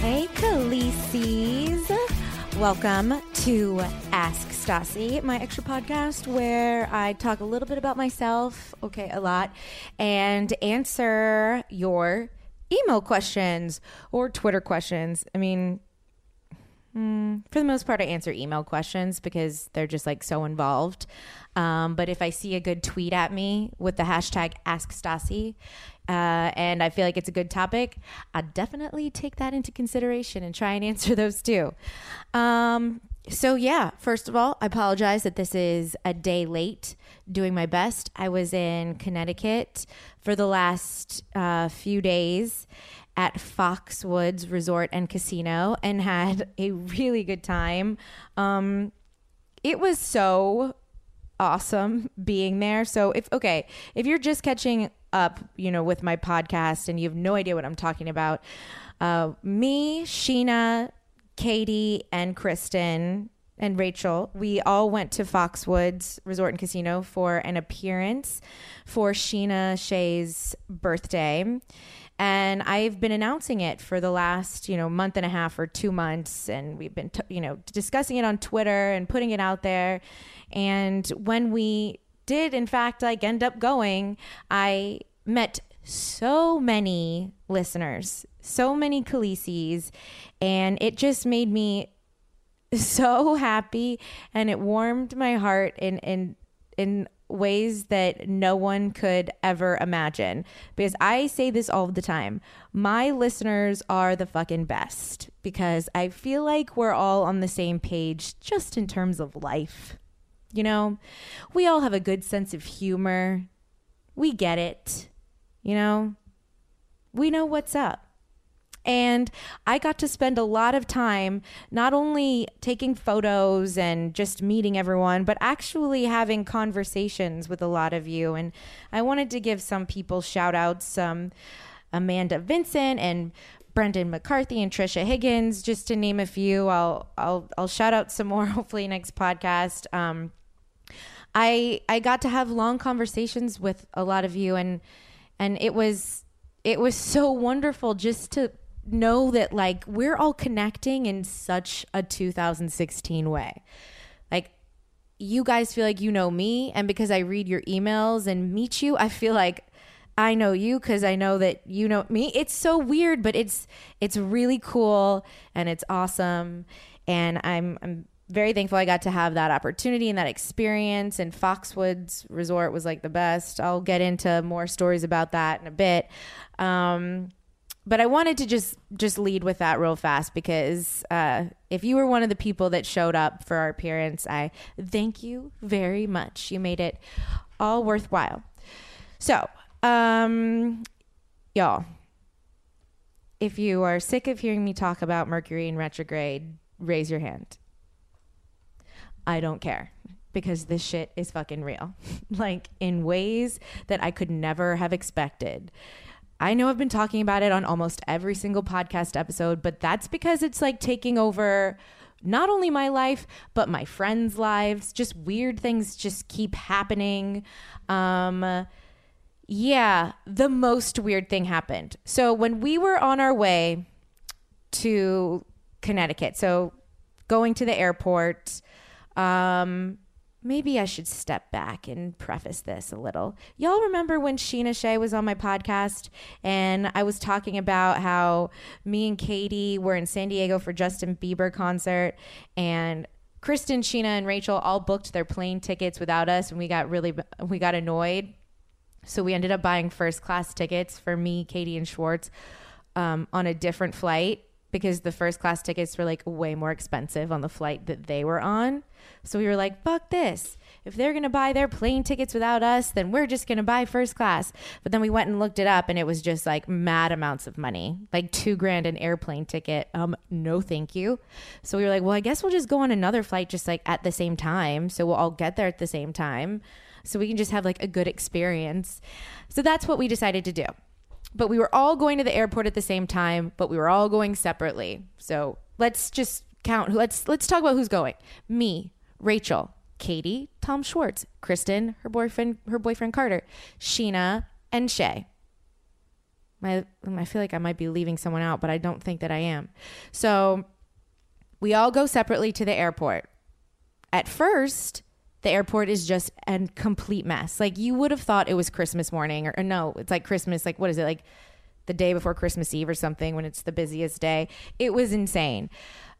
Hey, Khaleesi's. Welcome to Ask Stassi, my extra podcast where I talk a little bit about myself, okay, a lot, and answer your email questions or Twitter questions. I mean, mm, for the most part, I answer email questions because they're just like so involved. Um, but if I see a good tweet at me with the hashtag Ask Stassi, uh, and I feel like it's a good topic, I definitely take that into consideration and try and answer those too. Um, so, yeah, first of all, I apologize that this is a day late doing my best. I was in Connecticut for the last uh, few days at Foxwoods Resort and Casino and had a really good time. Um, it was so awesome being there. So if okay, if you're just catching up, you know, with my podcast and you have no idea what I'm talking about, uh, me, Scheana, Katie, and Kristen and Rachel, we all went to Foxwoods Resort and Casino for an appearance for Scheana Shay's birthday. And I've been announcing it for the last, you know, month and a half or two months. And we've been, t- you know, discussing it on Twitter and putting it out there. And when we did, in fact, like end up going, I met so many listeners, so many Khaleesi's, and it just made me so happy and it warmed my heart in in in ways that no one could ever imagine because I say this all the time. My listeners are the fucking best because I feel like we're all on the same page just in terms of life. You know, we all have a good sense of humor. We get it. You know, we know what's up. And I got to spend a lot of time not only taking photos and just meeting everyone, but actually having conversations with a lot of you. And I wanted to give some people shout outs um, Amanda Vincent and Brendan McCarthy and Trisha Higgins, just to name a few. I'll I'll I'll shout out some more hopefully next podcast. Um, I I got to have long conversations with a lot of you and and it was it was so wonderful just to know that like we're all connecting in such a 2016 way. Like you guys feel like you know me and because I read your emails and meet you, I feel like I know you cuz I know that you know me. It's so weird, but it's it's really cool and it's awesome and I'm I'm very thankful I got to have that opportunity and that experience. And Foxwoods Resort was like the best. I'll get into more stories about that in a bit. Um, but I wanted to just just lead with that real fast because uh, if you were one of the people that showed up for our appearance, I thank you very much. You made it all worthwhile. So, um, y'all, if you are sick of hearing me talk about Mercury in retrograde, raise your hand. I don't care because this shit is fucking real. like in ways that I could never have expected. I know I've been talking about it on almost every single podcast episode, but that's because it's like taking over not only my life, but my friends' lives. Just weird things just keep happening. Um, Yeah, the most weird thing happened. So when we were on our way to Connecticut, so going to the airport, um, maybe I should step back and preface this a little. Y'all remember when Scheana Shay was on my podcast and I was talking about how me and Katie were in San Diego for Justin Bieber concert and Kristen, Scheana, and Rachel all booked their plane tickets without us and we got really we got annoyed so we ended up buying first class tickets for me, Katie, and Schwartz um, on a different flight because the first class tickets were like way more expensive on the flight that they were on. So we were like, fuck this. If they're going to buy their plane tickets without us, then we're just going to buy first class. But then we went and looked it up and it was just like mad amounts of money, like two grand an airplane ticket. Um, no, thank you. So we were like, well, I guess we'll just go on another flight just like at the same time. So we'll all get there at the same time so we can just have like a good experience. So that's what we decided to do. But we were all going to the airport at the same time, but we were all going separately. So let's just count. Let's let's talk about who's going. Me, Rachel, Katie, Tom Schwartz, Kristen, her boyfriend, her boyfriend Carter, Scheana, and Shay. I, I feel like I might be leaving someone out, but I don't think that I am. So we all go separately to the airport. At first, the airport is just a complete mess. Like you would have thought it was Christmas morning or, or, no, it's like Christmas, like what is it, like the day before Christmas Eve or something when it's the busiest day. It was insane.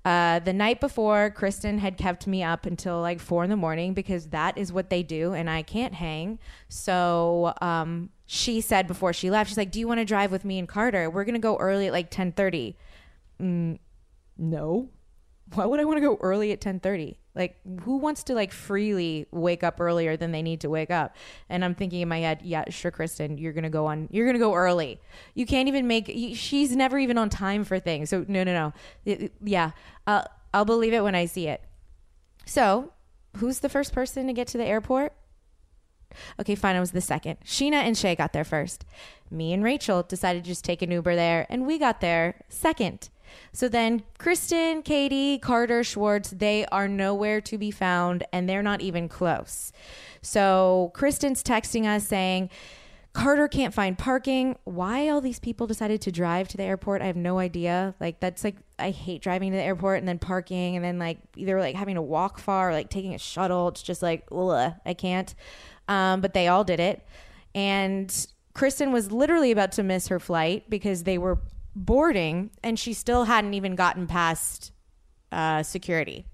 Uh, the night before, Kristen had kept me up until like four in the morning because that is what they do, and I can't hang. So um, she said before she left, she's like, "Do you want to drive with me and Carter? We're gonna go early at like ten 30. Mm, no, why would I want to go early at 10:30? Like who wants to like freely wake up earlier than they need to wake up? And I'm thinking in my head, yeah, sure Kristen, you're to go on you're to go early. You can't even make she's never even on time for things. So no, no, no. Yeah. I'll believe it when I see it. So, who's the first person to get to the airport? Okay, fine. I was the second. Scheana and Shay got there first. Me and Rachel decided to just take an Uber there, and we got there second. So then Kristen, Katie, Carter, Schwartz, they are nowhere to be found and they're not even close. So Kristen's texting us saying, Carter can't find parking. Why all these people decided to drive to the airport, I have no idea. Like that's like I hate driving to the airport and then parking and then like either like having to walk far or like taking a shuttle. It's just like ugh, I can't. Um, but they all did it, and Kristen was literally about to miss her flight because they were boarding, and she still hadn't even gotten past uh, security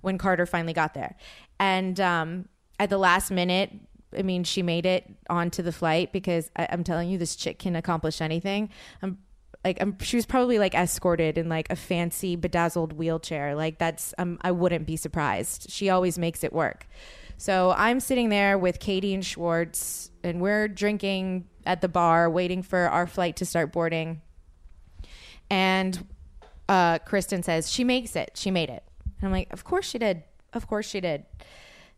when Carter finally got there. And um, at the last minute, I mean, she made it onto the flight because I, am telling you, this chick can accomplish anything. I'm like, I'm, she was probably like escorted in like a fancy bedazzled wheelchair. Like that's, um, I wouldn't be surprised. She always makes it work. So I'm sitting there with Katie and Schwartz, and we're drinking at the bar, waiting for our flight to start boarding. And uh, Kristen says, She makes it. She made it. And I'm like, Of course she did. Of course she did.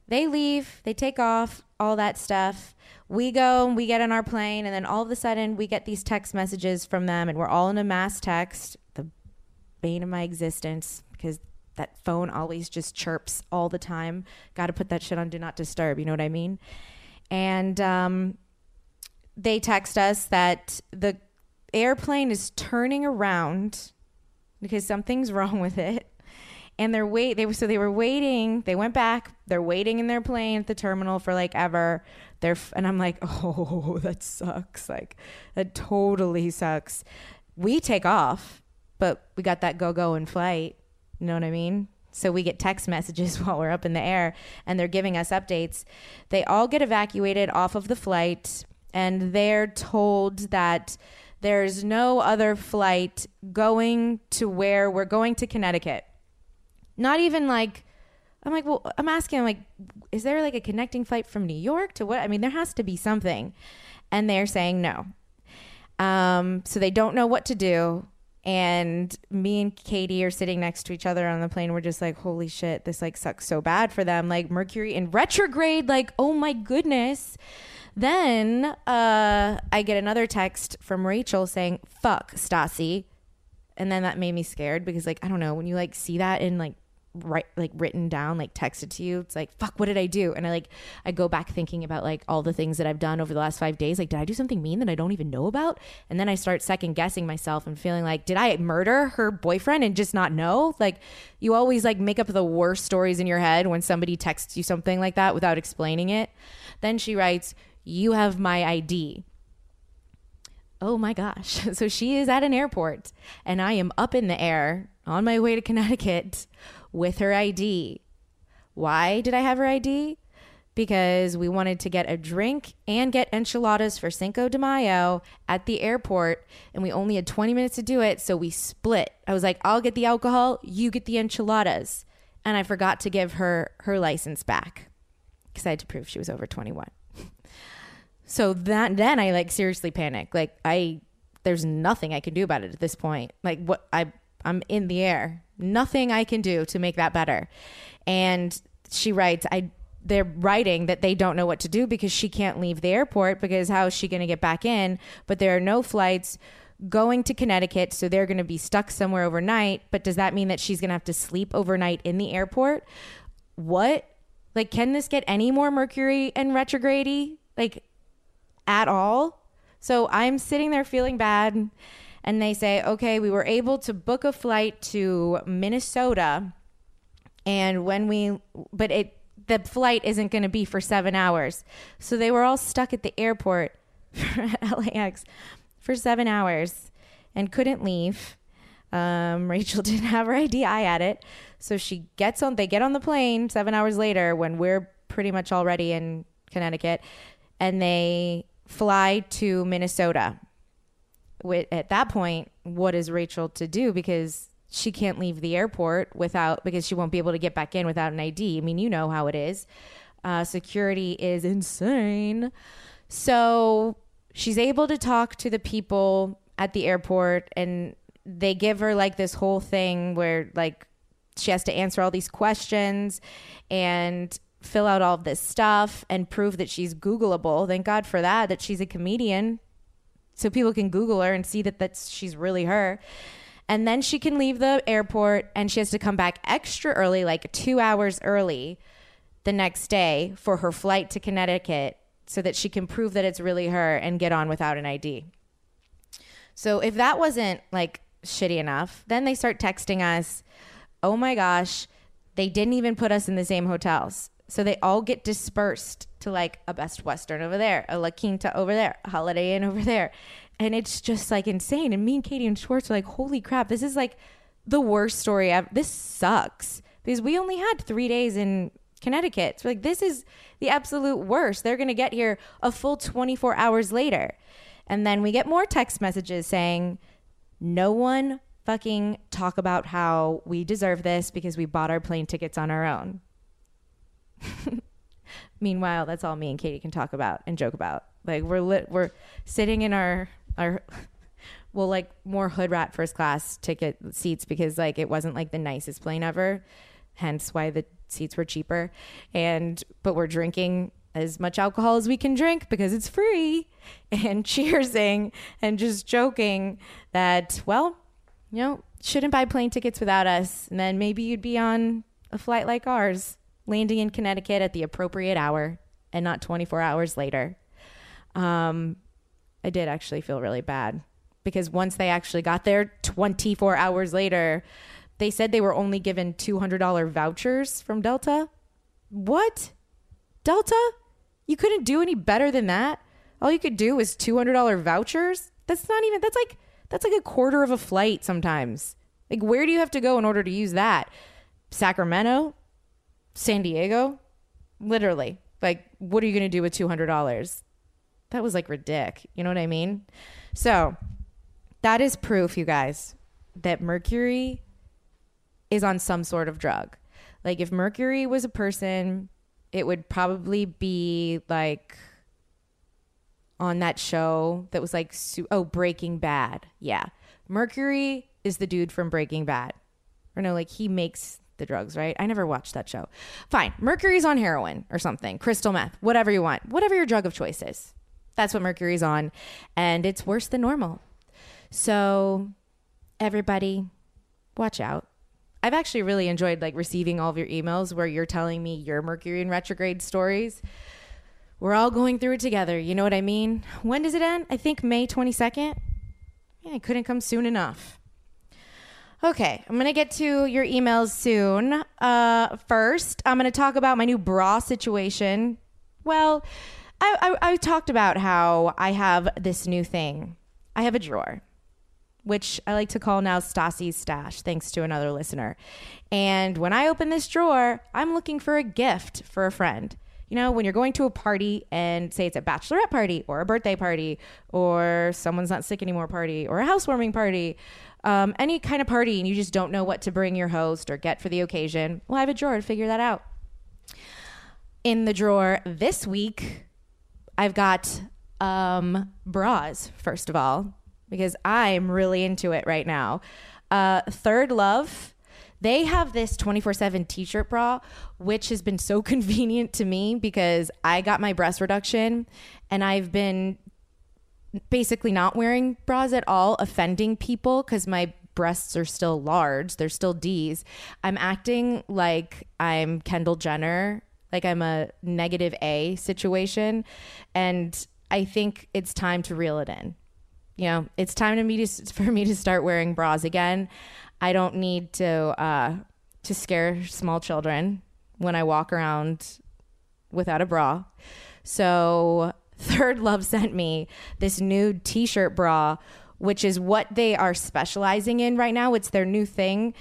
They leave, they take off, all that stuff. We go and we get on our plane, and then all of a sudden we get these text messages from them, and we're all in a mass text, the bane of my existence, because that phone always just chirps all the time. Got to put that shit on do not disturb, you know what I mean? And um, they text us that the airplane is turning around because something's wrong with it. And they're wait they were so they were waiting. They went back. They're waiting in their plane at the terminal for like ever. They're and I'm like, "Oh, that sucks. Like that totally sucks." We take off, but we got that Gogo in flight. You know what I mean? So we get text messages while we're up in the air and they're giving us updates. They all get evacuated off of the flight and they're told that there's no other flight going to where we're going to Connecticut. Not even like, I'm like, well, I'm asking, I'm like, is there like a connecting flight from New York to what? I mean, there has to be something. And they're saying no. Um, so they don't know what to do. And me and Katie are sitting next to each other on the plane. We're just like, holy shit, this like sucks so bad for them. Like Mercury in retrograde, like, oh my goodness. Then uh, I get another text from Rachel saying, fuck, Stassi. And then that made me scared because, like, I don't know, when you like see that in like write like written down like texted to you it's like fuck what did i do? And i like i go back thinking about like all the things that i've done over the last five days. Like did i do something mean that i don't even know about? And then i start second guessing myself and feeling like did i murder her boyfriend and just not know? Like you always like make up the worst stories in your head when somebody texts you something like that without explaining it. Then she writes you have my id oh my gosh. So she is at an airport and I am up in the air on my way to Connecticut with her ID. Why did I have her ID? Because we wanted to get a drink and get enchiladas for Cinco de Mayo at the airport, and we only had 20 minutes to do it, so we split. I was like, I'll get the alcohol, you get the enchiladas. And I forgot to give her her license back because I had to prove she was over 21. So that then I like seriously panic. Like I there's nothing I can do about it at this point. Like what I I'm in the air. Nothing I can do to make that better. And she writes, I they're writing that they don't know what to do because she can't leave the airport because how is she going to get back in? But there are no flights going to Connecticut, so they're going to be stuck somewhere overnight. But does that mean that she's going to have to sleep overnight in the airport? What? Like, can this get any more Mercury and retrograde? Like, at all. So I'm sitting there feeling bad. And they say, okay, we were able to book a flight to Minnesota. And when we, but it, the flight isn't going to be for seven hours. So they were all stuck at the airport LAX for seven hours and couldn't leave. Um, Rachel didn't have her ID. I had it. So she gets on, they get on the plane seven hours later when we're pretty much already in Connecticut and they fly to Minnesota. At that point, what is Rachel to do? Because she can't leave the airport without, because she won't be able to get back in without an ID. I mean, you know how it is. Uh, security is insane. So she's able to talk to the people at the airport and they give her like this whole thing where like she has to answer all these questions and fill out all this stuff and prove that she's Googleable. Thank God for that, that she's a comedian. So people can Google her and see that that's she's really her. And then she can leave the airport and she has to come back extra early, like two hours early the next day for her flight to Connecticut so that she can prove that it's really her and get on without an ID. So if that wasn't like shitty enough, then they start texting us, oh my gosh, they didn't even put us in the same hotels. So they all get dispersed to like a Best Western over there, a La Quinta over there, a Holiday Inn over there. And it's just like insane. And me and Katie and Schwartz are like, holy crap, this is like the worst story ever. This sucks because we only had three days in Connecticut. So like, this is the absolute worst. They're going to get here a full 24 hours later. And then we get more text messages saying, no one fucking talk about how we deserve this because we bought our plane tickets on our own. Meanwhile, that's all me and Katie can talk about and joke about. Like we're lit, we're sitting in our our well like more hood rat first class ticket seats because like it wasn't like the nicest plane ever, hence why the seats were cheaper. And but we're drinking as much alcohol as we can drink because it's free and cheersing and just joking that well, you know, shouldn't buy plane tickets without us and then maybe you'd be on a flight like ours landing in Connecticut at the appropriate hour and not 24 hours later. Um, I did actually feel really bad because once they actually got there 24 hours later, they said they were only given $200 vouchers from Delta. What? Delta? You couldn't do any better than that? All you could do was $200 vouchers? That's not even, that's like, that's like a quarter of a flight sometimes. Like, where do you have to go in order to use that? Sacramento? San Diego, literally. Like, what are you going to do with $200? That was like ridiculous. You know what I mean? So, that is proof, you guys, that Mercury is on some sort of drug. Like, if Mercury was a person, it would probably be like on that show that was like, oh, Breaking Bad. Yeah. Mercury is the dude from Breaking Bad. Or no, like he makes the drugs, right? I never watched that show. Fine. Mercury's on heroin or something, crystal meth, whatever you want, whatever your drug of choice is. That's what Mercury's on. And it's worse than normal. So, everybody, watch out. I've actually really enjoyed like receiving all of your emails where you're telling me your Mercury in retrograde stories. We're all going through it together. You know what I mean? When does it end? I think May 22nd. Yeah, it couldn't come soon enough. Okay, I'm gonna get to your emails soon. Uh, first, I'm gonna talk about my new bra situation. Well, I, I, I talked about how I have this new thing. I have a drawer, which I like to call now Stassi's stash, thanks to another listener. And when I open this drawer, I'm looking for a gift for a friend. You know, when you're going to a party and say it's a bachelorette party or a birthday party or someone's not sick anymore party or a housewarming party, um, any kind of party, and you just don't know what to bring your host or get for the occasion, well, I have a drawer to figure that out. In the drawer this week, I've got um, bras, first of all, because I'm really into it right now. Uh, Third Love, they have this 24 7 t shirt bra, which has been so convenient to me because I got my breast reduction and I've been basically not wearing bras at all, offending people because my breasts are still large. They're still D's. I'm acting like I'm Kendall Jenner, like I'm a negative A situation. And I think it's time to reel it in. You know, it's time to me to, for me to start wearing bras again. I don't need to uh, to scare small children when I walk around without a bra. So Third Love sent me this nude t-shirt bra, which is what they are specializing in right now. It's their new thing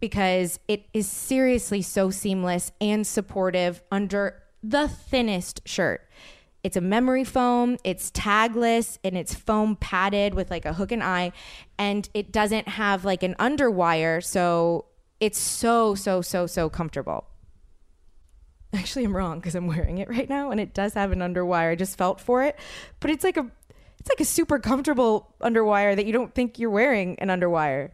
because it is seriously so seamless and supportive under the thinnest shirt. It's a memory foam, it's tagless, and it's foam padded with like a hook and eye, and it doesn't have like an underwire, so it's so, so, so, so comfortable. Actually, I'm wrong because I'm wearing it right now, and it does have an underwire. I just felt for it, but it's like a it's like a super comfortable underwire that you don't think you're wearing an underwire.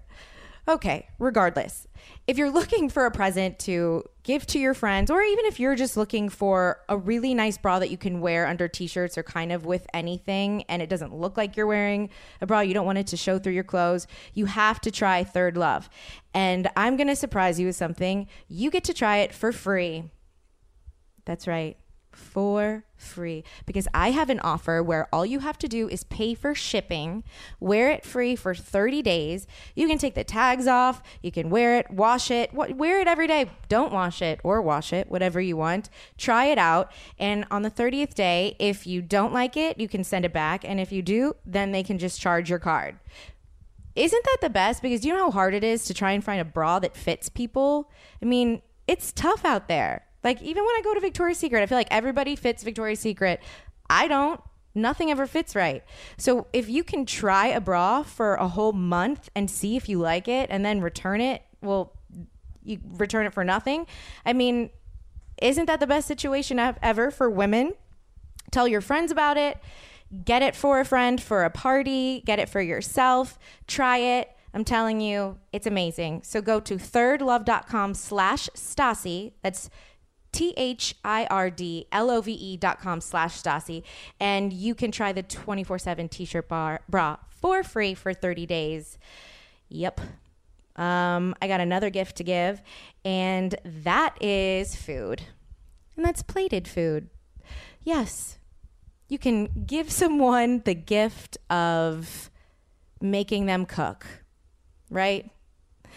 Okay, regardless, if you're looking for a present to give to your friends, or even if you're just looking for a really nice bra that you can wear under t shirts or kind of with anything, and it doesn't look like you're wearing a bra, you don't want it to show through your clothes, you have to try Third Love. And I'm to surprise you with something. You get to try it for free. That's right for free because I have an offer where all you have to do is pay for shipping, wear it free for 30 days. You can take the tags off, you can wear it, wash it, wear it every day. Don't wash it or wash it, whatever you want. Try it out. And on the 30th day, if you don't like it, you can send it back. And if you do, then they can just charge your card. Isn't that the best? Because you know how hard it is to try and find a bra that fits people? I mean, it's tough out there. Like even when I go to Victoria's Secret, I feel like everybody fits Victoria's Secret. I don't. Nothing ever fits right. So if you can try a bra for a whole month and see if you like it and then return it, well, you return it for nothing. I mean, isn't that the best situation ever for women? Tell your friends about it. Get it for a friend for a party. Get it for yourself. Try it. I'm telling you, it's amazing. So go to thirdlove.com slash Stassi. That's T H I R D L O V E dot com slash Stassi. And you can try the 24 7 t shirt bra for free for 30 days. Yep. Um, I got another gift to give, and that is food. And that's plated food. Yes. You can give someone the gift of making them cook, right?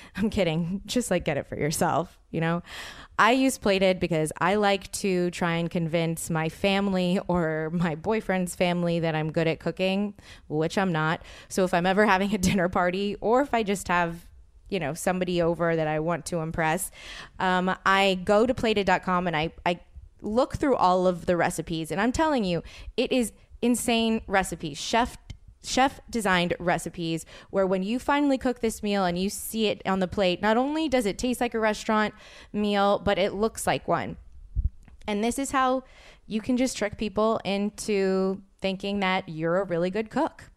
I'm kidding. Just like get it for yourself, you know? I use plated because I like to try and convince my family or my boyfriend's family that I'm good at cooking, which I'm not. So if I'm ever having a dinner party or if I just have you know somebody over that I want to impress, um, I go to plated.com and I, I look through all of the recipes and I'm telling you, it is insane recipes. Chef chef designed recipes where when you finally cook this meal and you see it on the plate, not only does it taste like a restaurant meal, but it looks like one. And this is how you can just trick people into thinking that you're a really good cook.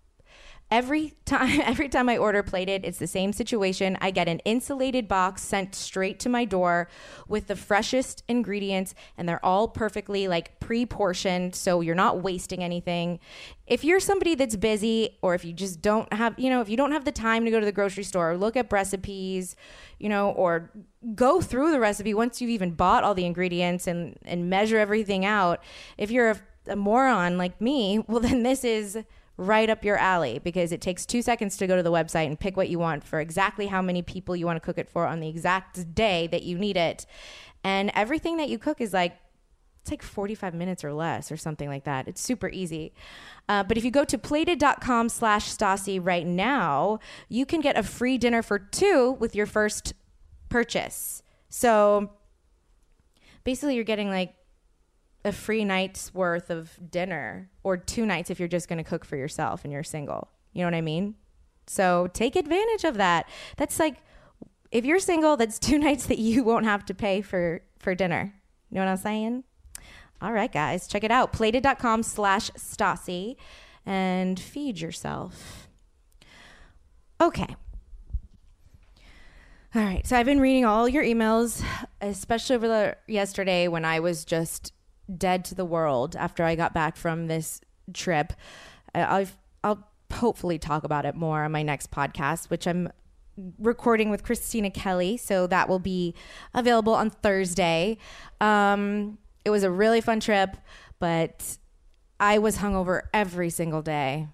Every time every time I order plated, it's the same situation. I get an insulated box sent straight to my door with the freshest ingredients and they're all perfectly like pre-portioned so you're not wasting anything. If you're somebody that's busy or if you just don't have, you know, if you don't have the time to go to the grocery store, look up recipes, you know, or go through the recipe once you've even bought all the ingredients and and measure everything out. If you're a, a moron like me, well then this is right up your alley because it takes two seconds to go to the website and pick what you want for exactly how many people you want to cook it for on the exact day that you need it. And everything that you cook is like, it's like 45 minutes or less or something like that. It's super easy. Uh, but if you go to plated.com slash Stassi right now, you can get a free dinner for two with your first purchase. So basically, you're getting like a free night's worth of dinner or two nights if you're just going to cook for yourself and you're single. You know what I mean? So take advantage of that. That's like if you're single, that's two nights that you won't have to pay for for dinner. You know what I'm saying? All right, guys, check it out. Plated.com slash Stassi and feed yourself. Okay. All right. So I've been reading all your emails, especially over the yesterday when I was just dead to the world after I got back from this trip. I've, I'll hopefully talk about it more on my next podcast, which I'm recording with Christina Kelly. So that will be available on Thursday. Um, it was a really fun trip, but I was hungover every single day.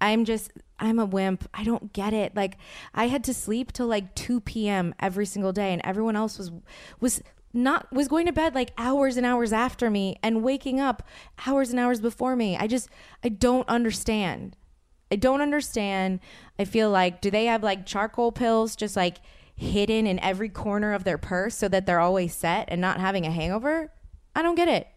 I'm just, I'm a wimp. I don't get it. Like I had to sleep till like 2 p.m. every single day, and everyone else was was not was going to bed like hours and hours after me and waking up hours and hours before me. I just I don't understand. I don't understand. I feel like do they have like charcoal pills just like hidden in every corner of their purse so that they're always set and not having a hangover? I don't get it.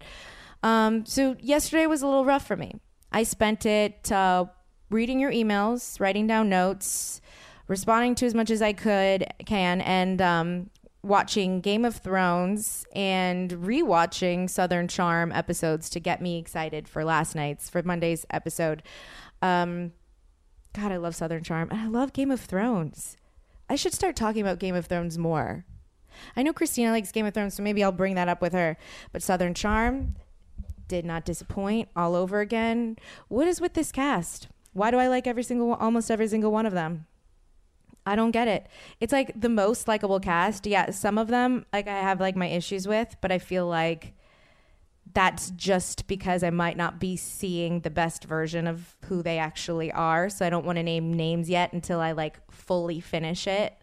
Um, so yesterday was a little rough for me. I spent it uh, reading your emails, writing down notes, responding to as much as I could can, and um, watching Game of Thrones and rewatching Southern Charm episodes to get me excited for last night's for Monday's episode. Um, God, I love Southern Charm and I love Game of Thrones. I should start talking about Game of Thrones more. I know Christina likes Game of Thrones, so maybe I'll bring that up with her. But Southern Charm did not disappoint all over again. What is with this cast? Why do I like every single, almost every single one of them? I don't get it. It's like the most likable cast. Yeah, some of them like I have like my issues with, but I feel like that's just because I might not be seeing the best version of who they actually are. So I don't want to name names yet until I like fully finish it.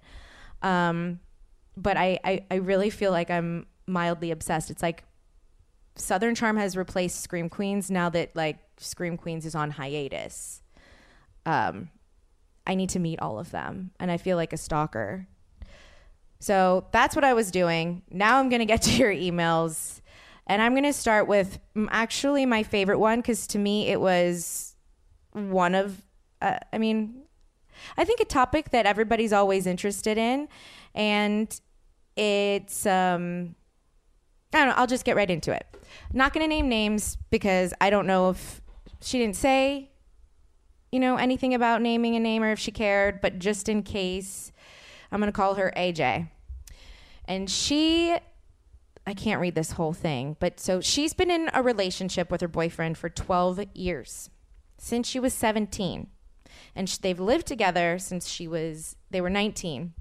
Um, but I, I, I really feel like I'm mildly obsessed. It's like Southern Charm has replaced Scream Queens now that like Scream Queens is on hiatus. Um, I need to meet all of them. And I feel like a stalker. So that's what I was doing. Now I'm going to get to your emails. And I'm going to start with actually my favorite one because to me it was one of, uh, I mean, I think a topic that everybody's always interested in. And it's, um, I don't know, I'll just get right into it. Not going to name names because I don't know if she didn't say you know, anything about naming a name or if she cared, but just in case, I'm going to call her AJ. And she, I can't read this whole thing, but so she's been in a relationship with her boyfriend for 12 years since she was 17. And they've lived together since she was, they were 19.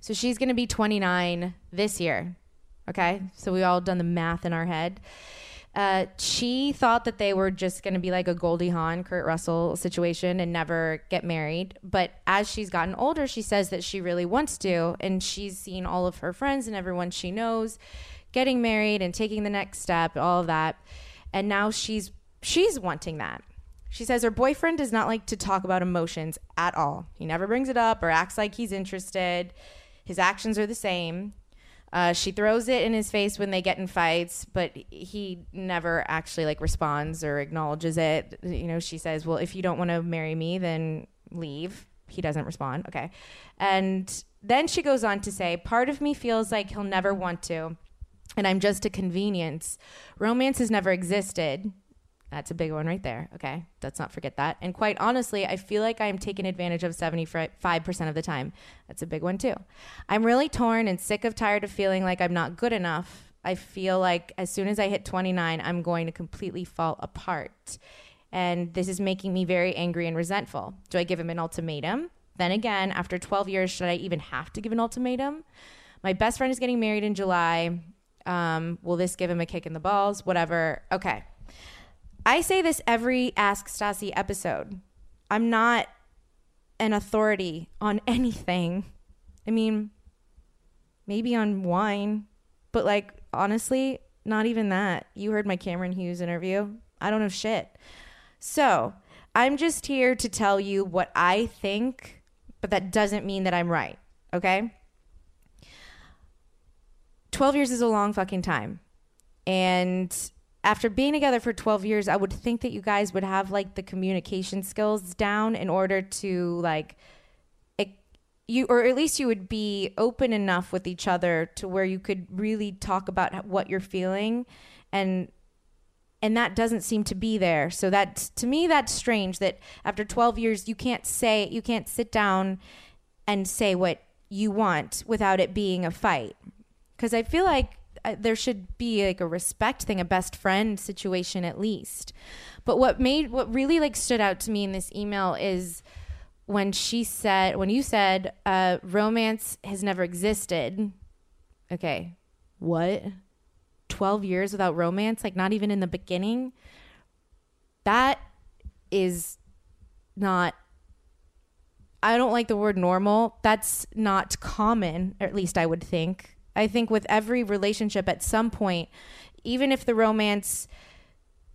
So she's going to be 29 this year. Okay. So we all done the math in our head. Uh, she thought that they were just going to be like a Goldie Hawn, Kurt Russell situation and never get married. But as she's gotten older, she says that she really wants to. And she's seen all of her friends and everyone she knows getting married and taking the next step, all of that. And now she's she's wanting that. She says her boyfriend does not like to talk about emotions at all. He never brings it up or acts like he's interested. His actions are the same. Uh, she throws it in his face when they get in fights, but he never actually like responds or acknowledges it. You know, she says, "Well, if you don't want to marry me, then leave." He doesn't respond. Okay, and then she goes on to say, "Part of me feels like he'll never want to, and I'm just a convenience. Romance has never existed." That's a big one right there. Okay. Let's not forget that. And quite honestly, I feel like I'm taken advantage of 75% of the time. That's a big one too. I'm really torn and sick of tired of feeling like I'm not good enough. I feel like as soon as I hit 29, I'm going to completely fall apart. And this is making me very angry and resentful. Do I give him an ultimatum? Then again, after 12 years, should I even have to give an ultimatum? My best friend is getting married in July. Um, will this give him a kick in the balls? Whatever. Okay. I say this every Ask Stassi episode. I'm not an authority on anything. I mean, maybe on wine, but like honestly, not even that. You heard my Cameron Hughes interview. I don't know shit. So I'm just here to tell you what I think, but that doesn't mean that I'm right. Okay? 12 years is a long fucking time. And after being together for 12 years, I would think that you guys would have like the communication skills down in order to like you or at least you would be open enough with each other to where you could really talk about what you're feeling and and that doesn't seem to be there. So that to me that's strange that after 12 years you can't say you can't sit down and say what you want without it being a fight. Cuz I feel like there should be like a respect thing, a best friend situation at least. But what made what really like stood out to me in this email is when she said when you said uh, romance has never existed. Okay, what? 12 years without romance, like not even in the beginning. That is not I don't like the word normal. That's not common, or at least I would think. I think with every relationship at some point, even if the romance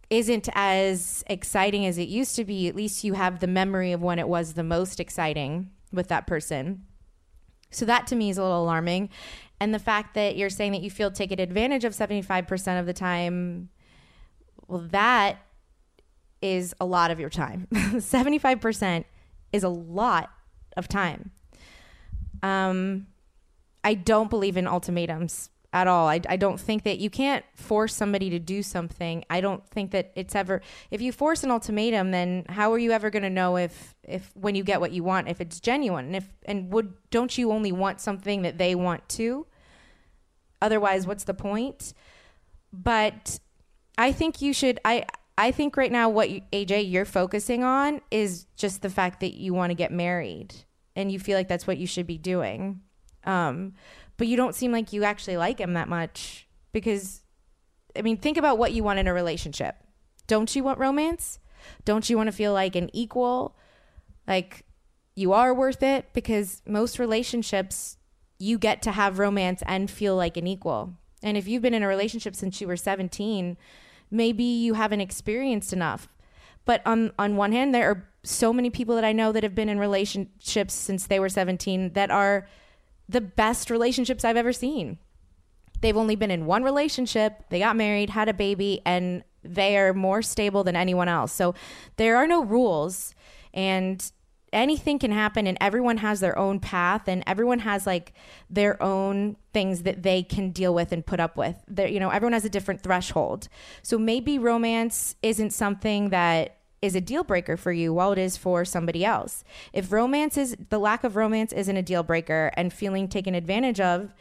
isn't as exciting as it used to be, at least you have the memory of when it was the most exciting with that person. So that to me is a little alarming. And the fact that you're saying that you feel taken advantage of 75% of the time, well, that is a lot of your time. 75% is a lot of time. Um, I don't believe in ultimatums at all. I, I don't think that you can't force somebody to do something. I don't think that it's ever if you force an ultimatum, then how are you ever going to know if if when you get what you want if it's genuine? And if and would don't you only want something that they want too? Otherwise, what's the point? But I think you should I I think right now what you, AJ you're focusing on is just the fact that you want to get married and you feel like that's what you should be doing. Um, but you don't seem like you actually like him that much because, I mean, think about what you want in a relationship. Don't you want romance? Don't you want to feel like an equal? Like you are worth it? Because most relationships, you get to have romance and feel like an equal. And if you've been in a relationship since you were 17, maybe you haven't experienced enough. But on on one hand, there are so many people that I know that have been in relationships since they were 17 that are the best relationships I've ever seen. They've only been in one relationship, they got married, had a baby, and they are more stable than anyone else. So there are no rules and anything can happen and everyone has their own path and everyone has like their own things that they can deal with and put up with. There you know, everyone has a different threshold. So maybe romance isn't something that is a deal breaker for you while it is for somebody else. If romance is the lack of romance isn't a deal breaker and feeling taken advantage of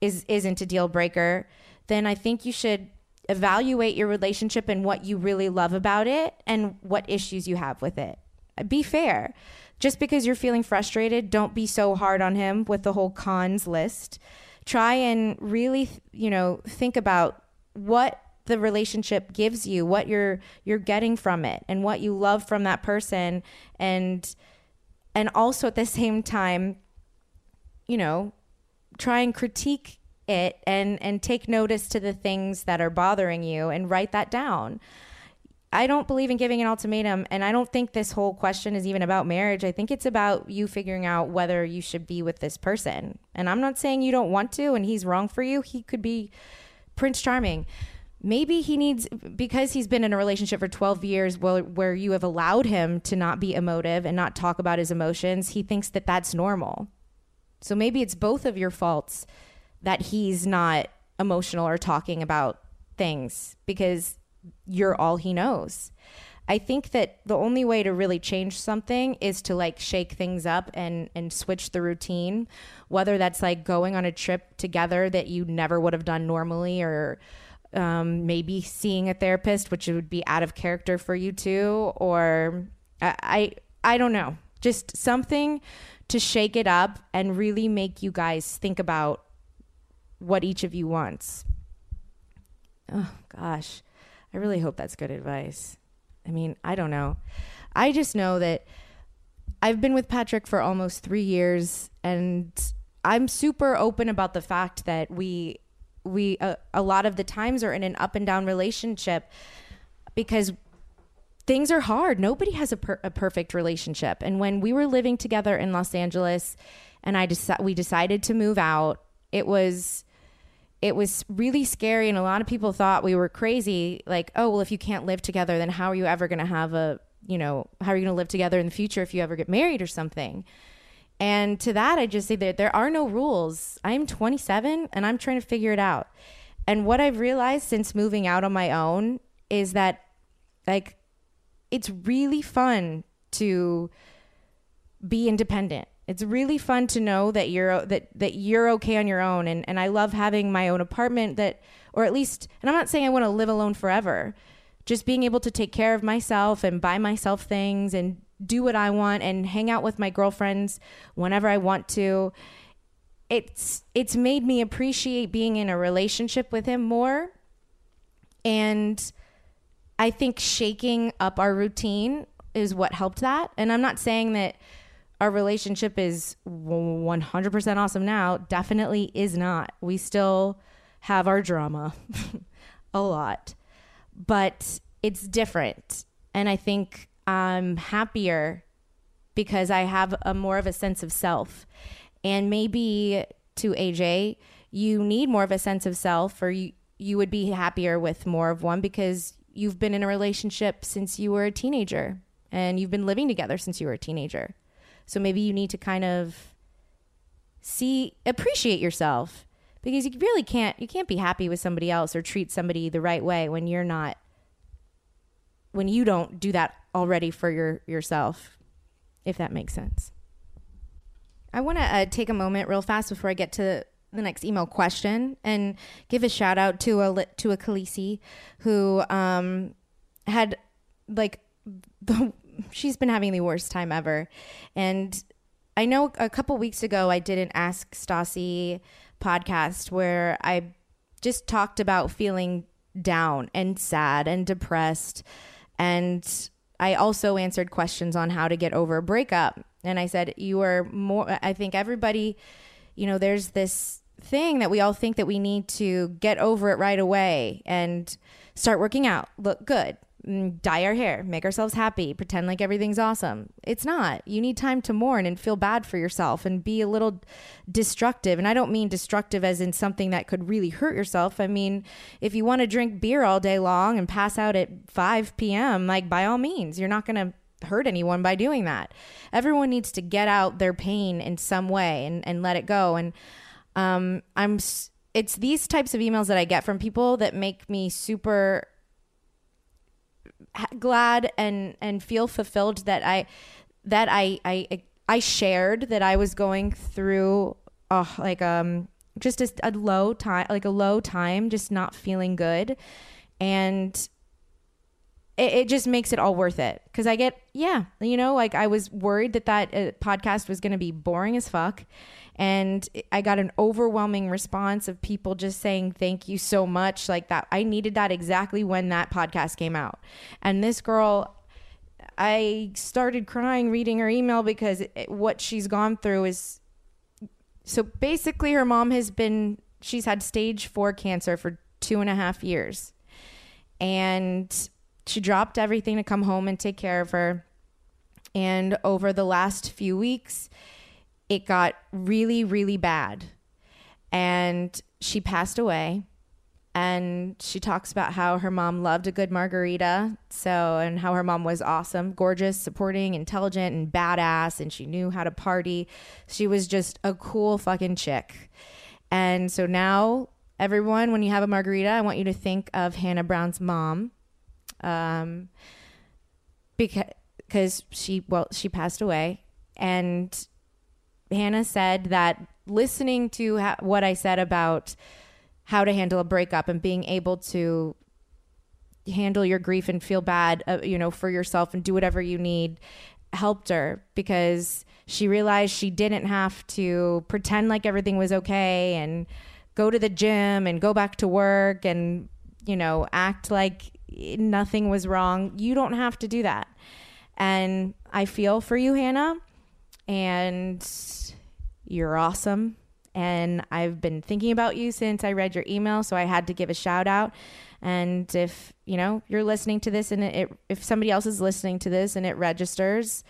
is isn't a deal breaker, then I think you should evaluate your relationship and what you really love about it and what issues you have with it. Be fair. Just because you're feeling frustrated, don't be so hard on him with the whole cons list. Try and really, you know, think about what the relationship gives you, what you're you're getting from it and what you love from that person and and also at the same time you know, try and critique it and and take notice to the things that are bothering you and write that down. I don't believe in giving an ultimatum and I don't think this whole question is even about marriage. I think it's about you figuring out whether you should be with this person. And I'm not saying you don't want to and he's wrong for you. He could be Prince Charming maybe he needs because he's been in a relationship for 12 years where, where you have allowed him to not be emotive and not talk about his emotions he thinks that that's normal so maybe it's both of your faults that he's not emotional or talking about things because you're all he knows. I think that the only way to really change something is to like shake things up and and switch the routine, whether that's like going on a trip together that you never would have done normally or um, maybe seeing a therapist, which would be out of character for you too, or I, I I don't know, just something to shake it up and really make you guys think about what each of you wants. Oh gosh, I really hope that's good advice. I mean, I don't know. I just know that I've been with Patrick for almost three years, and I'm super open about the fact that we we uh, a lot of the times are in an up and down relationship because things are hard. Nobody has a, per- a perfect relationship. And when we were living together in Los Angeles, and I deci- we decided to move out, it was it was really scary and a lot of people thought we were crazy like oh well if you can't live together then how are you ever going to have a you know how are you going to live together in the future if you ever get married or something and to that i just say that there are no rules. I'm 27 and i'm trying to figure it out. And what i've realized since moving out on my own is that like it's really fun to be independent. It's really fun to know that you're that that you're okay on your own. And and I love having my own apartment that or at least and I'm not saying I want to live alone forever just being able to take care of myself and buy myself things and do what I want and hang out with my girlfriends whenever I want to. It's it's made me appreciate being in a relationship with him more. And I think shaking up our routine is what helped that. And I'm not saying that our relationship is 100% awesome now. Definitely is not. We still have our drama a lot. But it's different. And i think i'm happier because i have a more of a sense of self. And maybe to aj you need more of a sense of self or you you would be happier with more of one because you've been in a relationship since you were a teenager and you've been living together since you were a teenager. So maybe you need to kind of see appreciate yourself because you really can't you can't be happy with somebody else or treat somebody the right way when you're not when you don't do that already for your yourself if that makes sense i want to uh, take a moment real fast before i get to the next email question and give a shout out to a to a Khaleesi who um had like the she's been having the worst time ever. And I know a couple weeks ago I did an Ask Stassi podcast where I just talked about feeling down and sad and depressed. And I also answered questions on how to get over a breakup. And I said, You are more, I think everybody, you know, there's this thing that we all think that we need to get over it right away and start working out, look good, dye our hair, make ourselves happy, pretend like everything's awesome. It's not. You need time to mourn and feel bad for yourself and be a little destructive. And I don't mean destructive as in something that could really hurt yourself. I mean, if you want to drink beer all day long and pass out at 5 p.m., like by all means, you're not going to hurt anyone by doing that. Everyone needs to get out their pain in some way and, and let it go. And um, I'm, it's these types of emails that I get from people that make me super glad and and feel fulfilled that I that I I I shared that I was going through oh like um just a, a low time like a low time just not feeling good. And it, it just makes it all worth it. Because I get yeah you know like I was worried that that uh, podcast was going to be boring as fuck and I got an overwhelming response of people just saying thank you so much. Like that I needed that exactly when that podcast came out. And this girl I started crying reading her email because it, what she's gone through is so basically her mom has been she's had stage four cancer for two and a half years. And she dropped everything to come home and take care of her. And over the last few weeks it got really, really bad. And she passed away. And she talks about how her mom loved a good margarita. So, and how her mom was awesome, gorgeous, supporting, intelligent, and badass. And she knew how to party. She was just a cool fucking chick. And so now, everyone, when you have a margarita, I want you to think of Hannah Brown's mom um, because because she well she passed away, and Hannah said that listening to ha- what I said about how to handle a breakup and being able to handle your grief and feel bad, uh, you know, for yourself and do whatever you need helped her because she realized she didn't have to pretend like everything was okay and go to the gym and go back to work and, you know, act like nothing was wrong. You don't have to do that. And I feel for you, Hannah. And you're awesome. And I've been thinking about you since I read your email. So I had to give a shout out. And if, you know, you're listening to this and it, if somebody else is listening to this and it registers,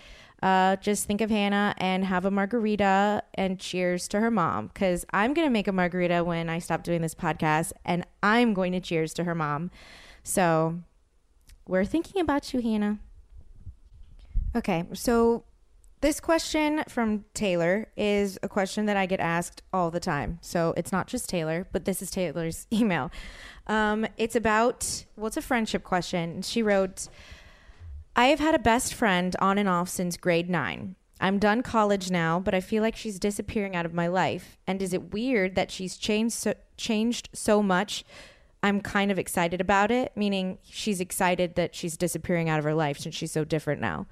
uh, just think of Hannah and have a margarita and cheers to her mom. Cause I'm to make a margarita when I stop doing this podcast and I'm going to cheers to her mom. So we're thinking about you, Hannah. Okay. So this question from Taylor is a question that I get asked all the time. So it's not just Taylor, but this is Taylor's email. Um, it's about, well, it's a friendship question. She wrote, I have had a best friend on and off since grade nine. I'm done college now, but I feel like she's disappearing out of my life. And is it weird that she's changed so, changed so much I'm kind of excited about it, meaning she's excited that she's disappearing out of her life since she's so different now.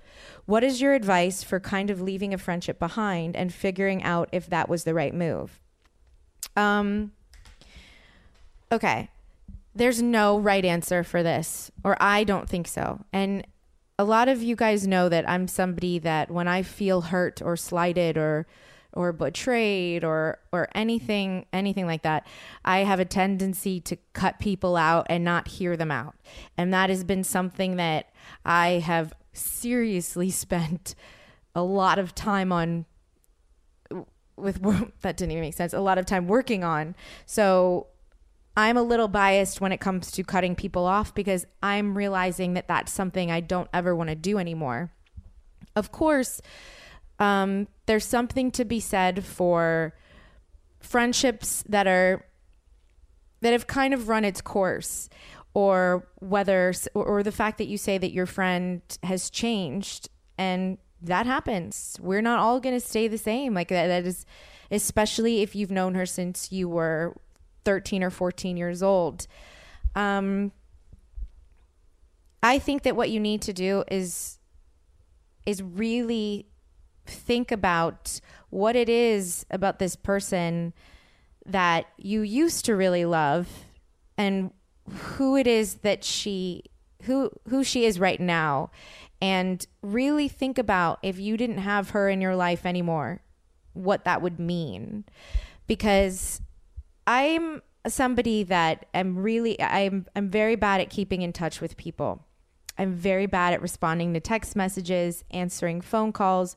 What is your advice for kind of leaving a friendship behind and figuring out if that was the right move? Um Okay. There's no right answer for this, or I don't think so. And a lot of you guys know that I'm somebody that when I feel hurt or slighted or or betrayed or or anything anything like that i have a tendency to cut people out and not hear them out. And that has been something that i have seriously spent a lot of time on with that didn't even make sense a lot of time working on. So i'm a little biased when it comes to cutting people off because i'm realizing that that's something i don't ever want to do anymore. Of course um, there's something to be said for friendships that are that have kind of run its course or whether or the fact that you say that your friend has changed and that happens. We're not all going to stay the same. Like that, that is especially if you've known her since you were 13 or 14 years old. Um, i think that what you need to do is is really think about what it is about this person that you used to really love and who it is that she who who she is right now. And really think about if you didn't have her in your life anymore what that would mean. Because i'm somebody that am really i'm i'm very bad at keeping in touch with people. I'm very bad at responding to text messages answering phone calls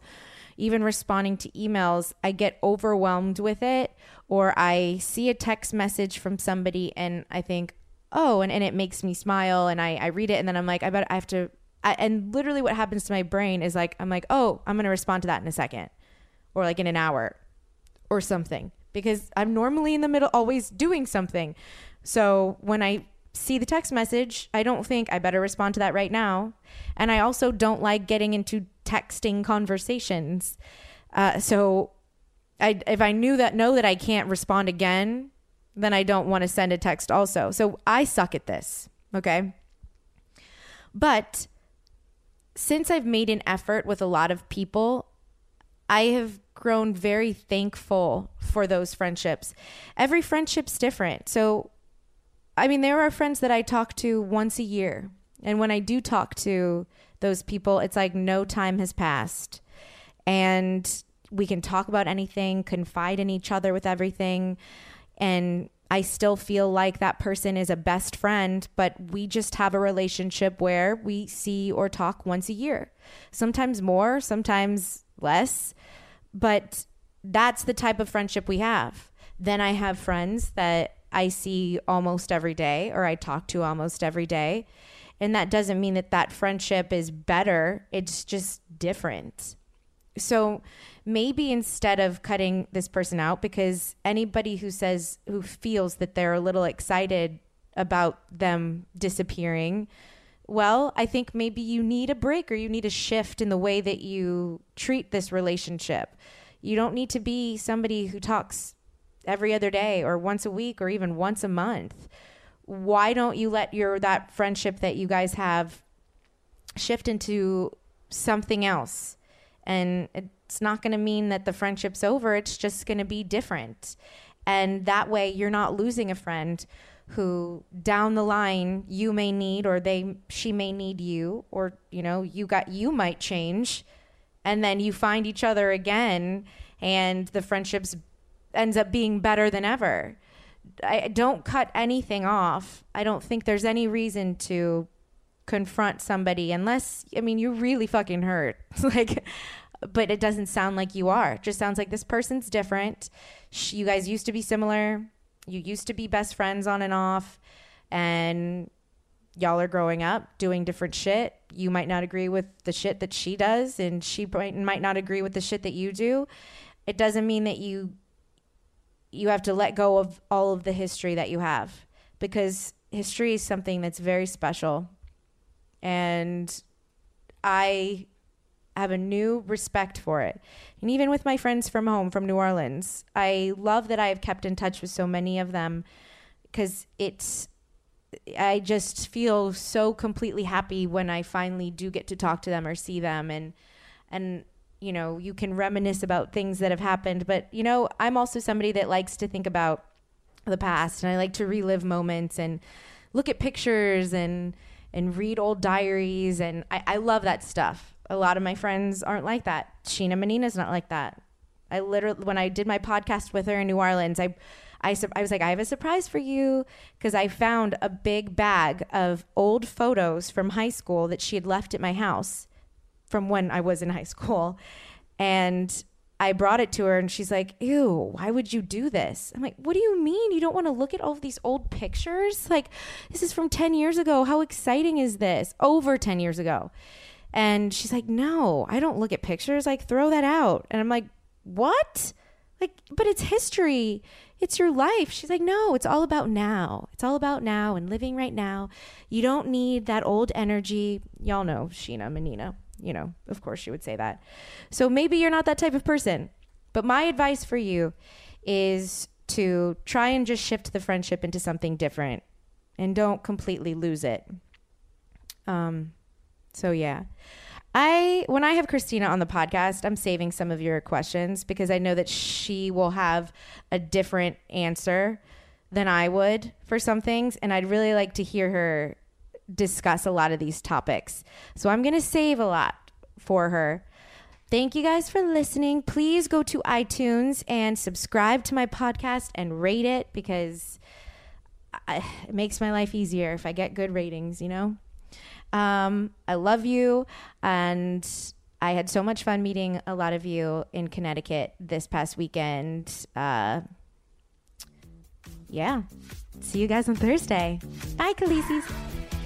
even responding to emails, I get overwhelmed with it, or I see a text message from somebody and I think, oh, and, and it makes me smile, and I, I read it, and then I'm like, I bet I have to. I, and literally, what happens to my brain is like, I'm like, oh, I'm going to respond to that in a second, or like in an hour, or something, because I'm normally in the middle, always doing something. So when I see the text message, I don't think I better respond to that right now. And I also don't like getting into texting conversations. Uh, so I, if I knew that, know that I can't respond again, then I don't want to send a text also. So I suck at this. Okay. But since I've made an effort with a lot of people, I have grown very thankful for those friendships. Every friendship's different. So I mean, there are friends that I talk to once a year. And when I do talk to those people, it's like no time has passed. And we can talk about anything, confide in each other with everything. And I still feel like that person is a best friend, but we just have a relationship where we see or talk once a year. Sometimes more, sometimes less. But that's the type of friendship we have. Then I have friends that I see almost every day or I talk to almost every day. And that doesn't mean that that friendship is better, it's just different. So maybe instead of cutting this person out, because anybody who says, who feels that they're a little excited about them disappearing, well, I think maybe you need a break or you need a shift in the way that you treat this relationship. You don't need to be somebody who talks every other day or once a week or even once a month. Why don't you let your that friendship that you guys have shift into something else? And it's not going to mean that the friendship's over, it's just going to be different. And that way you're not losing a friend who down the line you may need or they she may need you or you know you got you might change and then you find each other again and the friendships ends up being better than ever. I don't cut anything off. I don't think there's any reason to confront somebody unless i mean you're really fucking hurt. Like but it doesn't sound like you are. It just sounds like this person's different. You guys used to be similar. You used to be best friends on and off, and y'all are growing up doing different shit. You might not agree with the shit that she does, and she might not agree with the shit that you do. It doesn't mean that you you have to let go of all of the history that you have because history is something that's very special. And I have a new respect for it. And even with my friends from home, from New Orleans, I love that I have kept in touch with so many of them because it's, I just feel so completely happy when I finally do get to talk to them or see them. And, and, you know, you can reminisce about things that have happened. But, you know, I'm also somebody that likes to think about the past and I like to relive moments and look at pictures and, and read old diaries. And I, I love that stuff a lot of my friends aren't like that. Sheena Menina's not like that. I literally, when I did my podcast with her in New Orleans, I, I, I was like, I have a surprise for you because I found a big bag of old photos from high school that she had left at my house from when I was in high school. And I brought it to her and she's like, Ew, why would you do this? I'm like, What do you mean? You don't want to look at all of these old pictures? Like, this is from 10 years ago. How exciting is this? Over 10 years ago. And she's like, No, I don't look at pictures. Like, throw that out. And I'm like, What? Like, but it's history. It's your life. She's like, No, it's all about now. It's all about now and living right now. You don't need that old energy. Y'all know Sheena Menina. You know, of course she would say that. So maybe you're not that type of person. But my advice for you is to try and just shift the friendship into something different and don't completely lose it. Um, so yeah. I when I have Christina on the podcast, I'm saving some of your questions because I know that she will have a different answer than I would for some things and I'd really like to hear her discuss a lot of these topics. So I'm going to save a lot for her. Thank you guys for listening. Please go to iTunes and subscribe to my podcast and rate it because I, it makes my life easier if I get good ratings, you know? Um, I love you. And I had so much fun meeting a lot of you in Connecticut this past weekend. Uh, yeah. See you guys on Thursday. Bye, Khaleesi's.